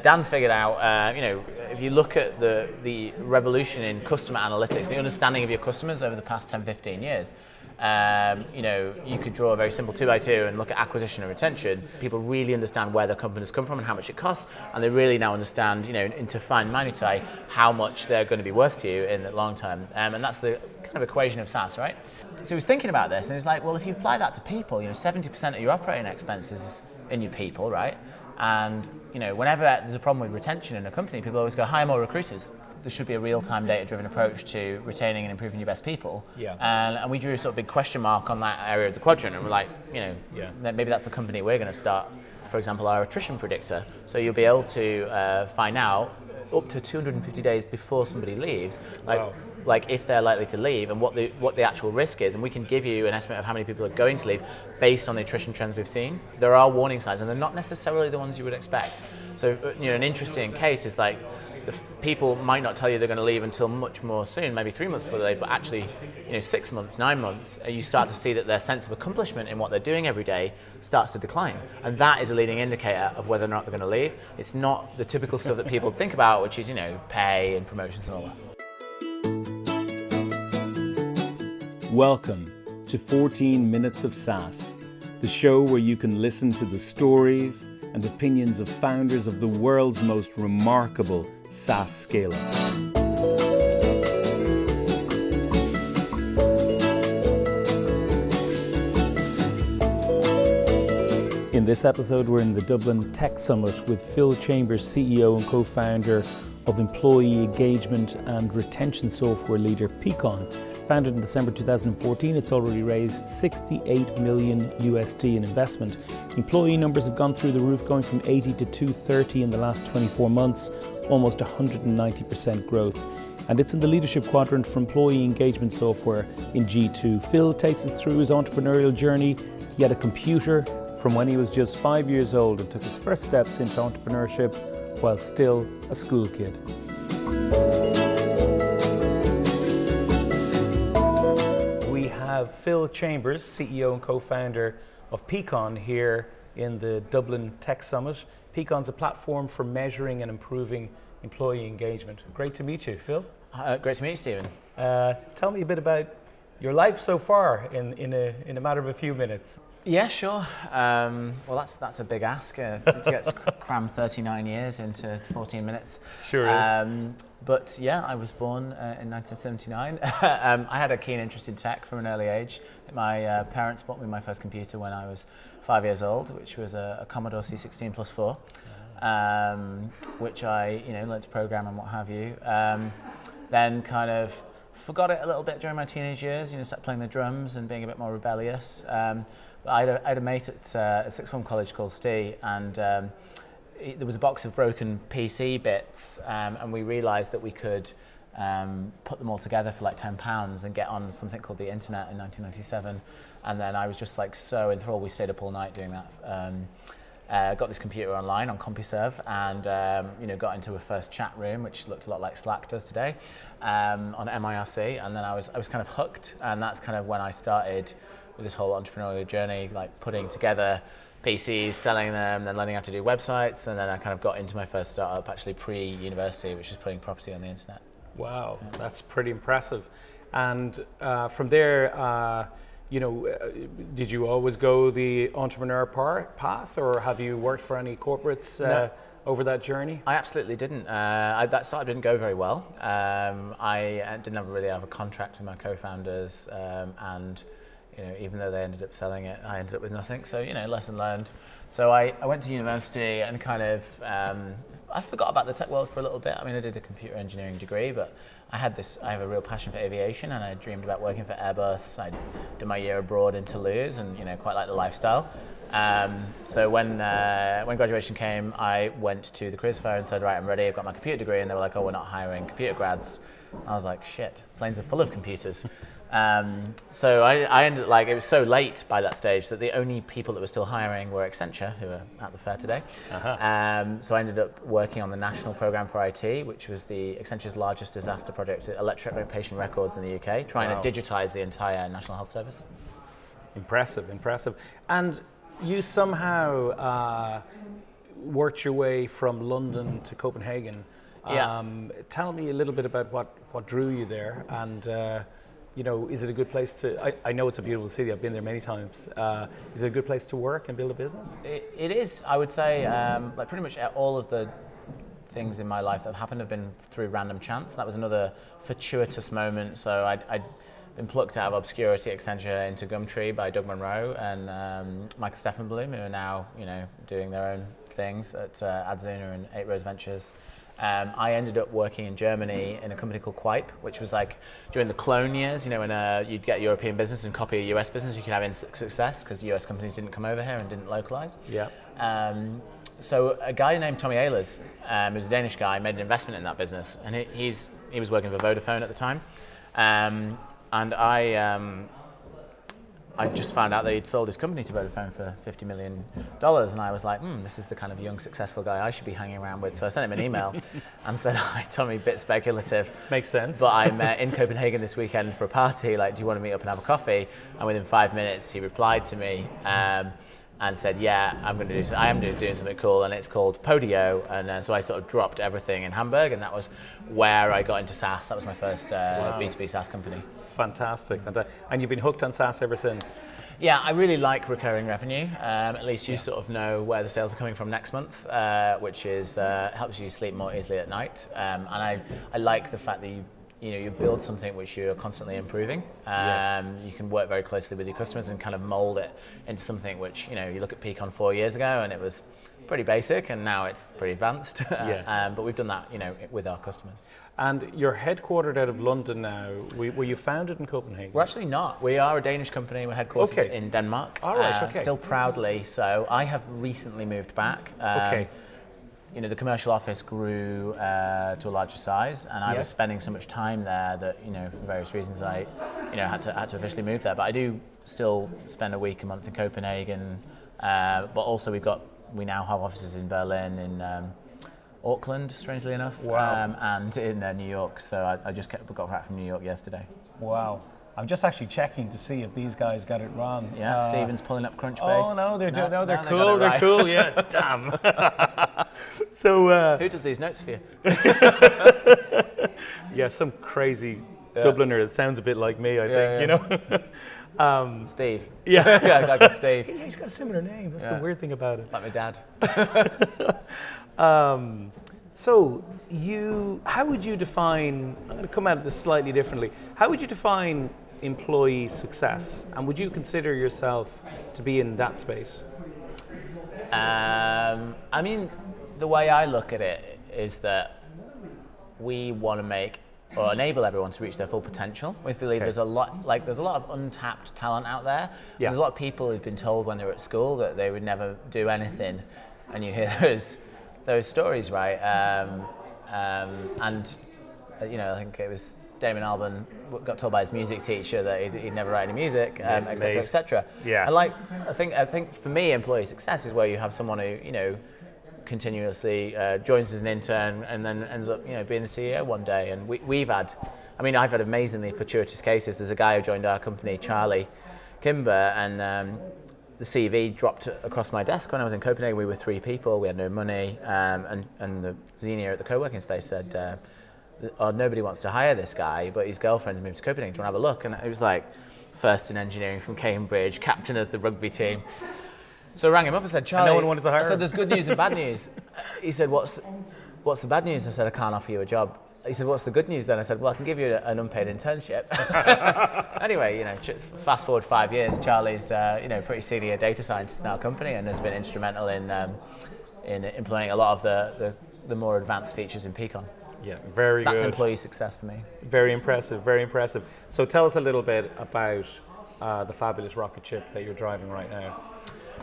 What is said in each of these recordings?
Dan figured out, uh, you know, if you look at the, the revolution in customer analytics, the understanding of your customers over the past 10, 15 years, um, you know, you could draw a very simple two by two and look at acquisition and retention. People really understand where their companies come from and how much it costs, and they really now understand, you know, into fine minutiae, how much they're going to be worth to you in the long term. Um, and that's the kind of equation of SaaS, right? So he was thinking about this, and he was like, well, if you apply that to people, you know, 70% of your operating expenses is in your people, right? And you know, whenever there's a problem with retention in a company, people always go hire more recruiters. There should be a real-time data-driven approach to retaining and improving your best people. Yeah. And, and we drew a sort of big question mark on that area of the quadrant, and we're like, you know, Yeah. maybe that's the company we're going to start. For example, our attrition predictor. So you'll be able to uh, find out up to 250 days before somebody leaves, like Wow. Like if they're likely to leave and what the what the actual risk is, and we can give you an estimate of how many people are going to leave based on the attrition trends we've seen. There are warning signs, and they're not necessarily the ones you would expect. So uh, you know, an interesting case is like people might not tell you they're going to leave until much more soon, maybe three months before they leave, but actually, you know, six months, nine months, uh, you start to see that their sense of accomplishment in what they're doing every day starts to decline, and that is a leading indicator of whether or not they're going to leave. It's not the typical stuff that people think about, which is you know pay and promotions and all that. Welcome to 14 Minutes of SaaS, the show where you can listen to the stories and opinions of founders of the world's most remarkable SaaS scale ups. In this episode, we're in the Dublin Tech Summit with Phil Chambers, CEO and co founder of employee engagement and retention software leader Peakon. Founded in December 2014, it's already raised 68 million USD in investment. Employee numbers have gone through the roof, going from 80 to 230 in the last 24 months, almost 190% growth. And it's in the leadership quadrant for employee engagement software in G2. Phil takes us through his entrepreneurial journey. He had a computer from when he was just five years old and took his first steps into entrepreneurship while still a school kid. Have Phil Chambers, CEO and co founder of Peakon, here in the Dublin Tech Summit. Peakon's a platform for measuring and improving employee engagement. Great to meet you, Phil. Uh, great to meet you, Stephen. Uh, tell me a bit about your life so far in, in, a, in a matter of a few minutes. Yeah, sure. Um, well, that's that's a big ask uh, to get cram 39 years into 14 minutes. Sure is. Um, but yeah, I was born uh, in 1979. um, I had a keen interest in tech from an early age. My uh, parents bought me my first computer when I was five years old, which was a, a Commodore C16 plus four, um, which I you know learned to program and what have you. Um, then kind of forgot it a little bit during my teenage years. You know, started playing the drums and being a bit more rebellious. I had, a, I had a mate at uh, a sixth form college called Steve, and um, he- there was a box of broken PC bits, um, and we realised that we could um, put them all together for like ten pounds and get on something called the internet in 1997. And then I was just like so enthralled. We stayed up all night doing that. Um, uh, got this computer online on CompuServe and um, you know got into a first chat room which looked a lot like Slack does today um, on MIRC and then I was I was kind of hooked and that's kind of when I started with this whole entrepreneurial journey like putting together PCs selling them then learning how to do websites and then I kind of got into my first startup actually pre-university which is putting property on the internet Wow, that's pretty impressive. And uh, from there, uh, you know, uh, did you always go the entrepreneur par- path, or have you worked for any corporates uh, No. over that journey? I absolutely didn't. Uh, I, that startup didn't go very well. Um, I uh, didn't have really have a contract with my co-founders, um, and you know, even though they ended up selling it, I ended up with nothing. So you know, lesson learned. So I, I went to university and kind of um, I forgot about the tech world for a little bit. I mean, I did a computer engineering degree, but I had this. I have a real passion for aviation, and I dreamed about working for Airbus. I did my year abroad in Toulouse, and you know, quite like the lifestyle. Um, so when uh, when graduation came, I went to the careers fair and said, right, I'm ready. I've got my computer degree, and they were like, oh, we're not hiring computer grads. I was like, shit, planes are full of computers. Um, so I, I ended up like it was so late by that stage that the only people that were still hiring were Accenture, who are at the fair today. Um, so I ended up working on the national program for IT, which was the Accenture's largest disaster project, electronic patient records in the UK, trying Wow. to digitize the entire national health service. Impressive, impressive. And you somehow uh, worked your way from London to Copenhagen. Yeah. Um, tell me a little bit about what, what drew you there, and uh, you know, is it a good place to? I, I know it's a beautiful city. I've been there many times. Uh, is it a good place to work and build a business? It, it is, I would say, um, like pretty much all of the things in my life that have happened have been through random chance. That was another fortuitous moment. So I'd, I'd been plucked out of obscurity Accenture into Gumtree by Doug Monro and um, Michael Steffenblum, who are now, you know, doing their own things at uh, Adzuna and Eight Roads Ventures. Um, I ended up working in Germany in a company called Qype, which was like during the clone years, you know, when uh, you'd get European business and copy a US business, you could have in success because US companies didn't come over here and didn't localize. Yeah. Um, so a guy named Tommy Ahlers, um, who's a Danish guy, made an investment in that business, and he, he's he was working for Vodafone at the time, um, and I um, I just found out that he'd sold his company to Vodafone for $50 million. And I was like, hmm, this is the kind of young, successful guy I should be hanging around with. So I sent him an email and said, hi, Tommy, bit speculative. Makes sense. But I'm uh, in Copenhagen this weekend for a party. Like, do you want to meet up and have a coffee? And within five minutes, he replied to me. Um, and said, "Yeah, I'm going to do. I am doing something cool, and it's called Podio." And uh, so I sort of dropped everything in Hamburg, and that was where I got into SaaS. That was my first uh, wow. B2B SaaS company. Fantastic, fantastic. And you've been hooked on SaaS ever since? Yeah, I really like recurring revenue. Um, at least you yeah. sort of know where the sales are coming from next month, uh, which is uh, helps you sleep more easily at night. Um, and I, I like the fact that you you know you build something which you're constantly improving. Um, yes. You can work very closely with your customers and kind of mold it into something which you know you look at Peakon four years ago and it was pretty basic, and now it's pretty advanced. yeah. um, but we've done that, you know, with our customers. And you're headquartered out of London now. Were you founded in Copenhagen? We're actually not. We are a Danish company. We're headquartered okay. in Denmark. All right. Uh, okay. Still proudly. So I have recently moved back. Um, okay. You know, the commercial office grew uh, to a larger size, and I yes. was spending so much time there that you know, for various reasons, I, you know, had to had to officially move there. But I do still spend a week a month in Copenhagen. Uh, but also, we've got we now have offices in Berlin, in um, Auckland, strangely enough, wow. um, and in uh, New York. So I, I just kept, got back from New York yesterday. Wow. I'm just actually checking to see if these guys got it wrong. Yeah, uh, Steven's pulling up Crunchbase. Oh no, they're no, no they're no, cool. They are cool. Yeah, damn. so uh, who does these notes for you? yeah, some crazy yeah. Dubliner that sounds a bit like me. I yeah, think yeah. you know. Um, Steve. Yeah, yeah, I like Steve. Yeah, he's got a similar name. That's yeah. the weird thing about it. Like my dad. um, so you, how would you define? I'm going to come at this slightly differently. How would you define employee success, and would you consider yourself to be in that space? Um, I mean, the way I look at it is that we want to make or enable everyone to reach their full potential. We believe okay. there's a lot, like there's a lot of untapped talent out there. Yeah. There's a lot of people who've been told when they were at school that they would never do anything, and you hear those those stories, right? Um, um, and uh, you know, I think it was Damon Albarn got told by his music teacher that he'd, he'd never write any music, etc., um, etc. Et yeah. And like, I think I think for me, employee success is where you have someone who you know continuously, uh, joins as an intern, and then ends up, you know, being the CEO one day. And we, we've had, I mean, I've had amazingly fortuitous cases. There's a guy who joined our company, Charlie Kimber, and um, the CV dropped across my desk when I was in Copenhagen. We were three people, we had no money, um, and, and the senior at the co-working space said, uh, oh, nobody wants to hire this guy, but his girlfriend's moved to Copenhagen. Do you want to have a look? And it was like, first in engineering from Cambridge, captain of the rugby team. So I rang him up and said, Charlie. And no one wanted to hire I said, there's good news and bad news. he said, what's, what's the bad news? I said, I can't offer you a job. He said, what's the good news then? I said, well, I can give you an unpaid internship. anyway, you know, fast forward five years, Charlie's, uh, you know, pretty senior data scientist in our company and has been instrumental in, um, in implementing a lot of the, the, the more advanced features in Peakon. Yeah, very That's good. That's employee success for me. Very impressive, very impressive. So tell us a little bit about uh, the fabulous rocket ship that you're driving right now.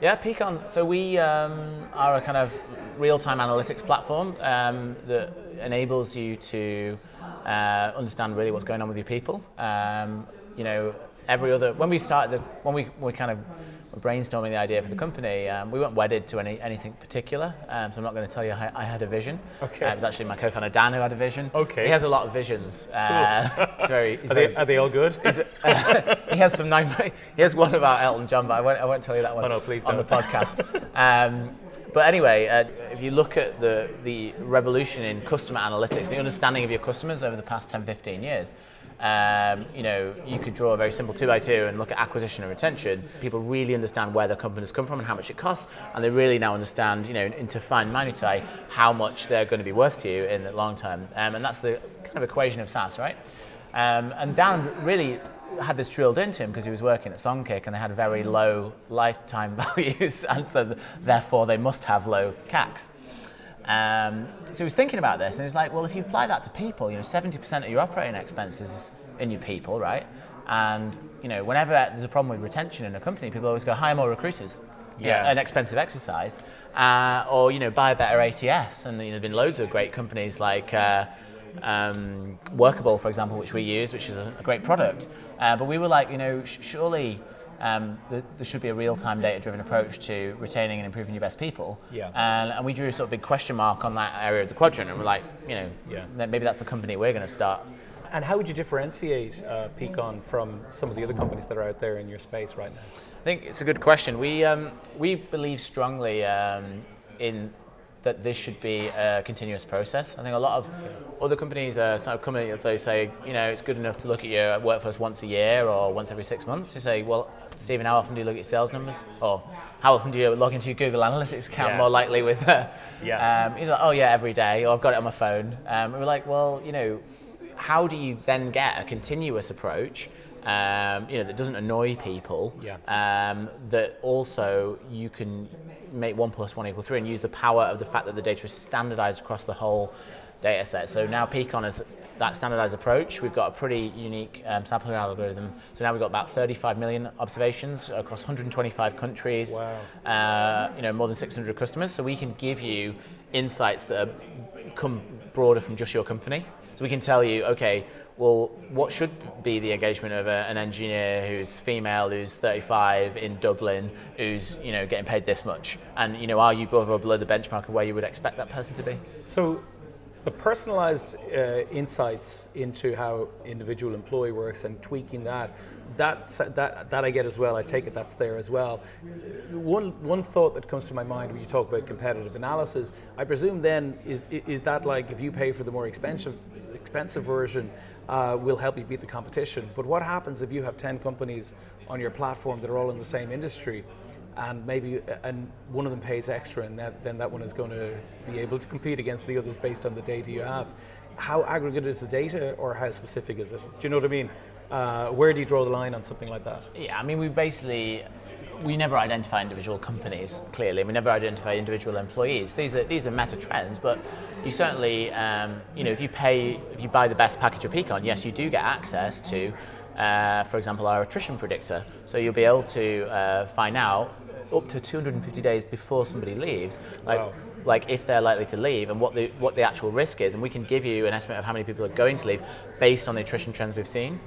Yeah, Peakon. So we um, are a kind of real-time analytics platform um, that enables you to uh, understand really what's going on with your people. Um, you know, every other when we started the when we we kind of brainstorming the idea for the company, um, we weren't wedded to any anything particular. Um, so I'm not going to tell you I, I had a vision. Okay. Uh, it was actually my co-founder Dan who had a vision. Okay. He has a lot of visions. Uh, cool. it's very. Are, very, they, are, they, all good? Uh, he has some nine. He has one about Elton John, but I won't, I won't tell you that one. Oh no, please on don't. the podcast. Um, but anyway, uh, if you look at the, the revolution in customer analytics, the understanding of your customers over the past 10, 15 years, um, you know, you could draw a very simple two by two and look at acquisition and retention. People really understand where their companies come from and how much it costs, and they really now understand, you know, into fine minutiae, how much they're going to be worth to you in the long term. Um, and that's the kind of equation of SaaS, right? Um, and Dan really had this drilled into him because he was working at Songkick and they had very low lifetime values, and so therefore they must have low CACs. Um, so he was thinking about this, and he was like, "Well, if you apply that to people, you know, seventy percent of your operating expenses is in your people, right? And you know, whenever there's a problem with retention in a company, people always go hire more recruiters. You know, Yeah. an expensive exercise, uh, or you know, buy a better ATS. And you know, there've been loads of great companies like. Uh, um, Workable, for example, which we use, which is a, a great product. Uh, but we were like, you know, sh- surely um, th- there should be a real-time data-driven approach to retaining and improving your best people. Yeah. And, and we drew a sort of big question mark on that area of the quadrant, and we're like, you know, Yeah. maybe that's the company we're going to start. And how would you differentiate uh, Peakon from some of the other companies that are out there in your space right now? I think it's a good question. We um, we believe strongly um, in that this should be a continuous process. I think a lot of other companies are sort of coming, if they say, you know, it's good enough to look at your workforce once a year or once every six months. You say, well, Stephen, how often do you look at your sales numbers? Or how often do you log into your Google Analytics account Yeah. more likely with, uh, Yeah. um, you know, oh yeah, every day, or I've got it on my phone. Um, we're like, well, you know, how do you then get a continuous approach um, you know, that doesn't annoy people, Yeah. um, that also you can make one plus one equal three and use the power of the fact that the data is standardized across the whole data set. So now Peakon is that standardized approach. We've got a pretty unique um, sampling algorithm. So now we've got about 35 million observations across 125 countries. Wow. Uh, you know, more than 600 customers. So we can give you insights that are, come broader from just your company. So we can tell you, okay, well, what should be the engagement of a, an engineer who's female, who's 35 in Dublin, who's you know getting paid this much, and you know, are you above or below the benchmark of where you would expect that person to be? So, the personalized uh, insights into how individual employee works and tweaking that, that, that, that I get as well. I take it that's there as well. Uh, One, one thought that comes to my mind when you talk about competitive analysis, I presume then is, is that like if you pay for the more expensive, expensive version, uh, will help you beat the competition. But what happens if you have 10 companies on your platform that are all in the same industry? and maybe and one of them pays extra and that, then that one is going to be able to compete against the others based on the data you have how aggregate is the data or how specific is it do you know what i mean uh, where do you draw the line on something like that Yeah, I mean, we basically we never identify individual companies clearly. We never identify individual employees. These are these are meta trends, but you certainly, um, you know, if you pay, if you buy the best package of Peakon, yes, you do get access to, uh, for example, our attrition predictor. So you'll be able to uh, find out up to 250 days before somebody leaves, like Wow. like if they're likely to leave and what the what the actual risk is, and we can give you an estimate of how many people are going to leave based on the attrition trends we've seen.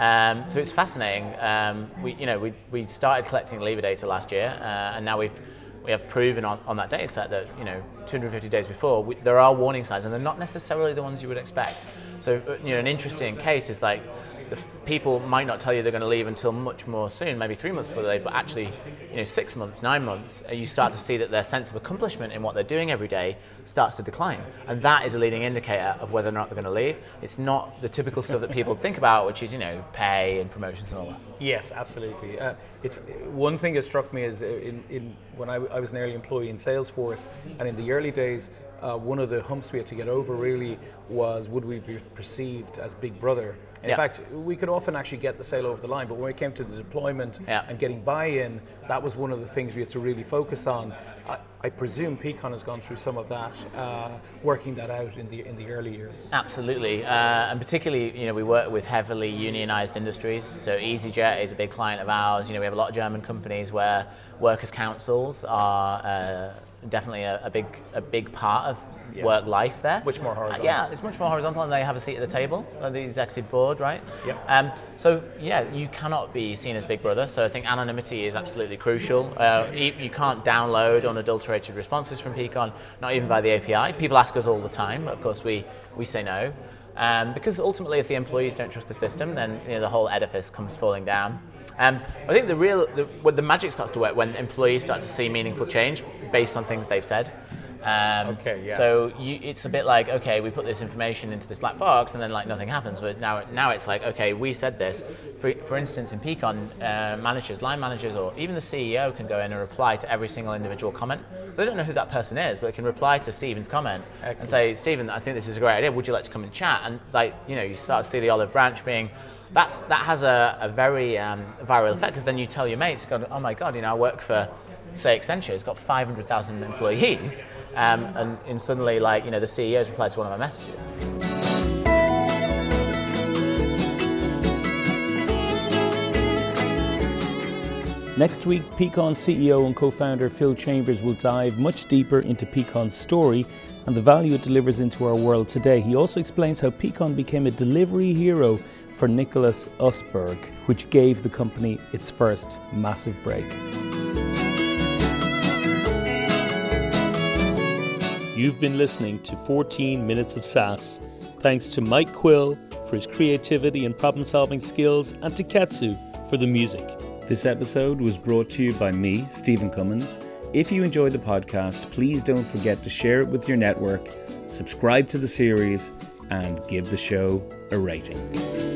Um, so it's fascinating. Um, we you know we, we started collecting leaver data last year, uh, and now we've we have proven on, on that data set that you know 250 days before we, there are warning signs, and they're not necessarily the ones you would expect. So uh, you know an interesting case is like the people might not tell you they're going to leave until much more soon, maybe three months before they leave, but actually, you know, six months, nine months, uh, you start to see that their sense of accomplishment in what they're doing every day starts to decline, and that is a leading indicator of whether or not they're going to leave. It's not the typical stuff that people think about, which is you know pay and promotions and all that. Yes, absolutely. Uh, it's one thing that struck me is uh, in, in when I was an early employee in Salesforce, and in the early days, uh, one of the humps we had to get over really was would we be perceived as Big Brother? In Yeah. fact, we could often actually get the sale over the line, but when it came to the deployment Yeah. and getting buy-in, that was one of the things we had to really focus on. I, presume Peakon has gone through some of that, uh, working that out in the in the early years. Absolutely, uh, and particularly, you know, we work with heavily unionized industries. So EasyJet is a big client of ours. You know, we have a lot of German companies where workers' councils are uh, definitely a, a big a big part of Yeah. work life there. Which more Uh, horizontal. yeah, it's much more horizontal, and they have a seat at the table, uh, the executive board, right? Yep. Um, so yeah, you cannot be seen as Big Brother. So I think anonymity is absolutely crucial. Uh, you, you can't download unadulterated responses from Peakon, not even by the API. People ask us all the time, but of course we we say no, um, because ultimately, if the employees don't trust the system, then you know, the whole edifice comes falling down. Um, I think the real the, the magic starts to work when employees start to see meaningful change based on things they've said. Um, Okay, yeah. So you, it's a bit like okay, we put this information into this black box, and then like nothing happens. But now, now it's like okay, we said this. For, for instance, in Peakon, uh, managers, line managers, or even the CEO can go in and reply to every single individual comment. They don't know who that person is, but they can reply to Stephen's comment and say, Stephen, I think this is a great idea. Would you like to come and chat? And like you know, you start to see the olive branch being. That's that has a, a very um, viral effect because then you tell your mates, oh my god, you know, I work for say Accenture, it's got 500,000 employees, um, and, and suddenly, like, you know, the CEO's replied to one of my messages. Next week, Peakon CEO and co founder Phil Chambers will dive much deeper into Peakon's story and the value it delivers into our world today. He also explains how Peakon became a delivery hero for Niklas Östberg, which gave the company its first massive break. You've been listening to 14 Minutes of SaaS. Thanks to Mike Quill for his creativity and problem solving skills, and to Katsu for the music. This episode was brought to you by me, Stephen Cummins. If you enjoyed the podcast, please don't forget to share it with your network, subscribe to the series, and give the show a rating.